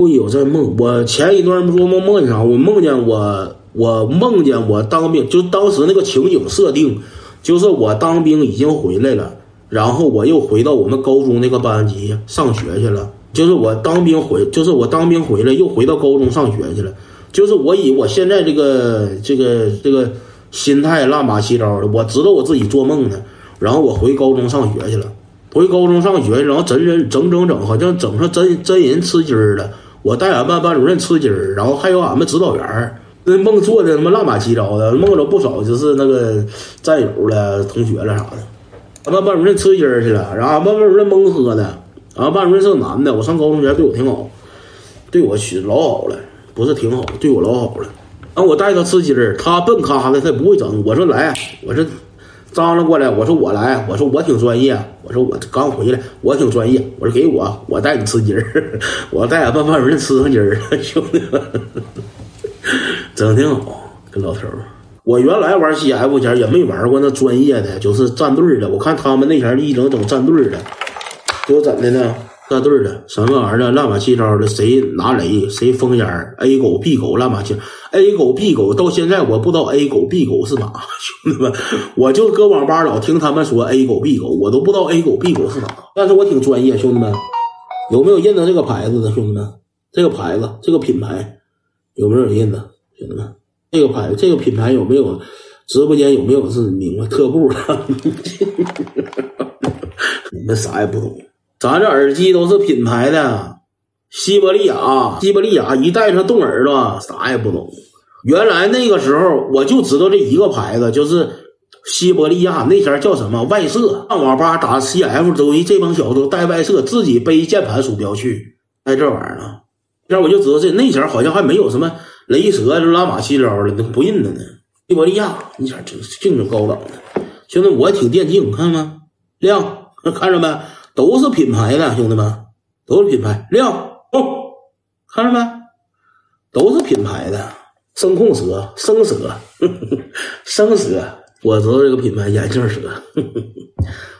会有这梦。我前一段做梦梦见啥？我梦见我，我梦见我当兵，就当时那个情景设定，就是我当兵已经回来了，然后我又回到我们高中那个班级上学去了。就是我当兵回，就是我当兵回来又回到高中上学去了。就是我以我现在这个这个这个心态乱八七糟的，我知道我自己做梦呢。然后我回高中上学去了，回高中上学，然后整整整整整，好像整上真真人吃鸡儿了。我带俺班班主任吃鸡儿，然后还有俺们指导员儿那梦做的他妈乱八七糟的，梦着不少就是那个战友了、同学了啥的。俺班班主任吃鸡儿去了，然后俺班班主任蒙喝的。俺班主任是个男的，我上高中前对我挺好，对我去老好了，不是挺好，对我老好了。然后我带他吃鸡儿，他笨咖的，他也不会整。我说来，我说。张罗过来，我说我来，我说我挺专业，我说我刚回来，我挺专业，我说给我，我带你吃鸡儿，我带俺班班主任吃上鸡儿，兄弟们，整挺好，跟老头儿。我原来玩 CF 前也没玩过那专业的，就是战队的。我看他们那前一整整战队的，给我整的呢。站队的什么玩意儿的，乱八七糟的，谁拿雷，谁封烟 a 狗 B 狗乱八七，A 狗 B 狗到现在我不知道 A 狗 B 狗是哪，兄弟们，我就搁网吧老听他们说 A 狗 B 狗，我都不知道 A 狗 B 狗是哪。但是我挺专业，兄弟们，有没有认得这个牌子的兄弟们？这个牌子，这个品牌有没有认得？兄弟们，这个牌，这个品牌有没有？直播间有没有是明白特步的？你们啥也不懂。咱这耳机都是品牌的，西伯利亚，西伯利亚一戴上动耳朵，啥也不懂。原来那个时候我就知道这一个牌子，就是西伯利亚。那前叫什么外设？上网吧打 CF，周一这帮小子都带外设，自己背键盘鼠标去带这玩意儿呢。这我就知道这那前好像还没有什么雷蛇、拉马七招的，都不认得呢。西伯利亚，你前这净是高档的。兄弟，我挺电竞，看见没？亮，看着没？都是品牌的，兄弟们，都是品牌。亮哦，看着没？都是品牌的。声控蛇、声蛇、声蛇，我知道这个品牌眼镜蛇。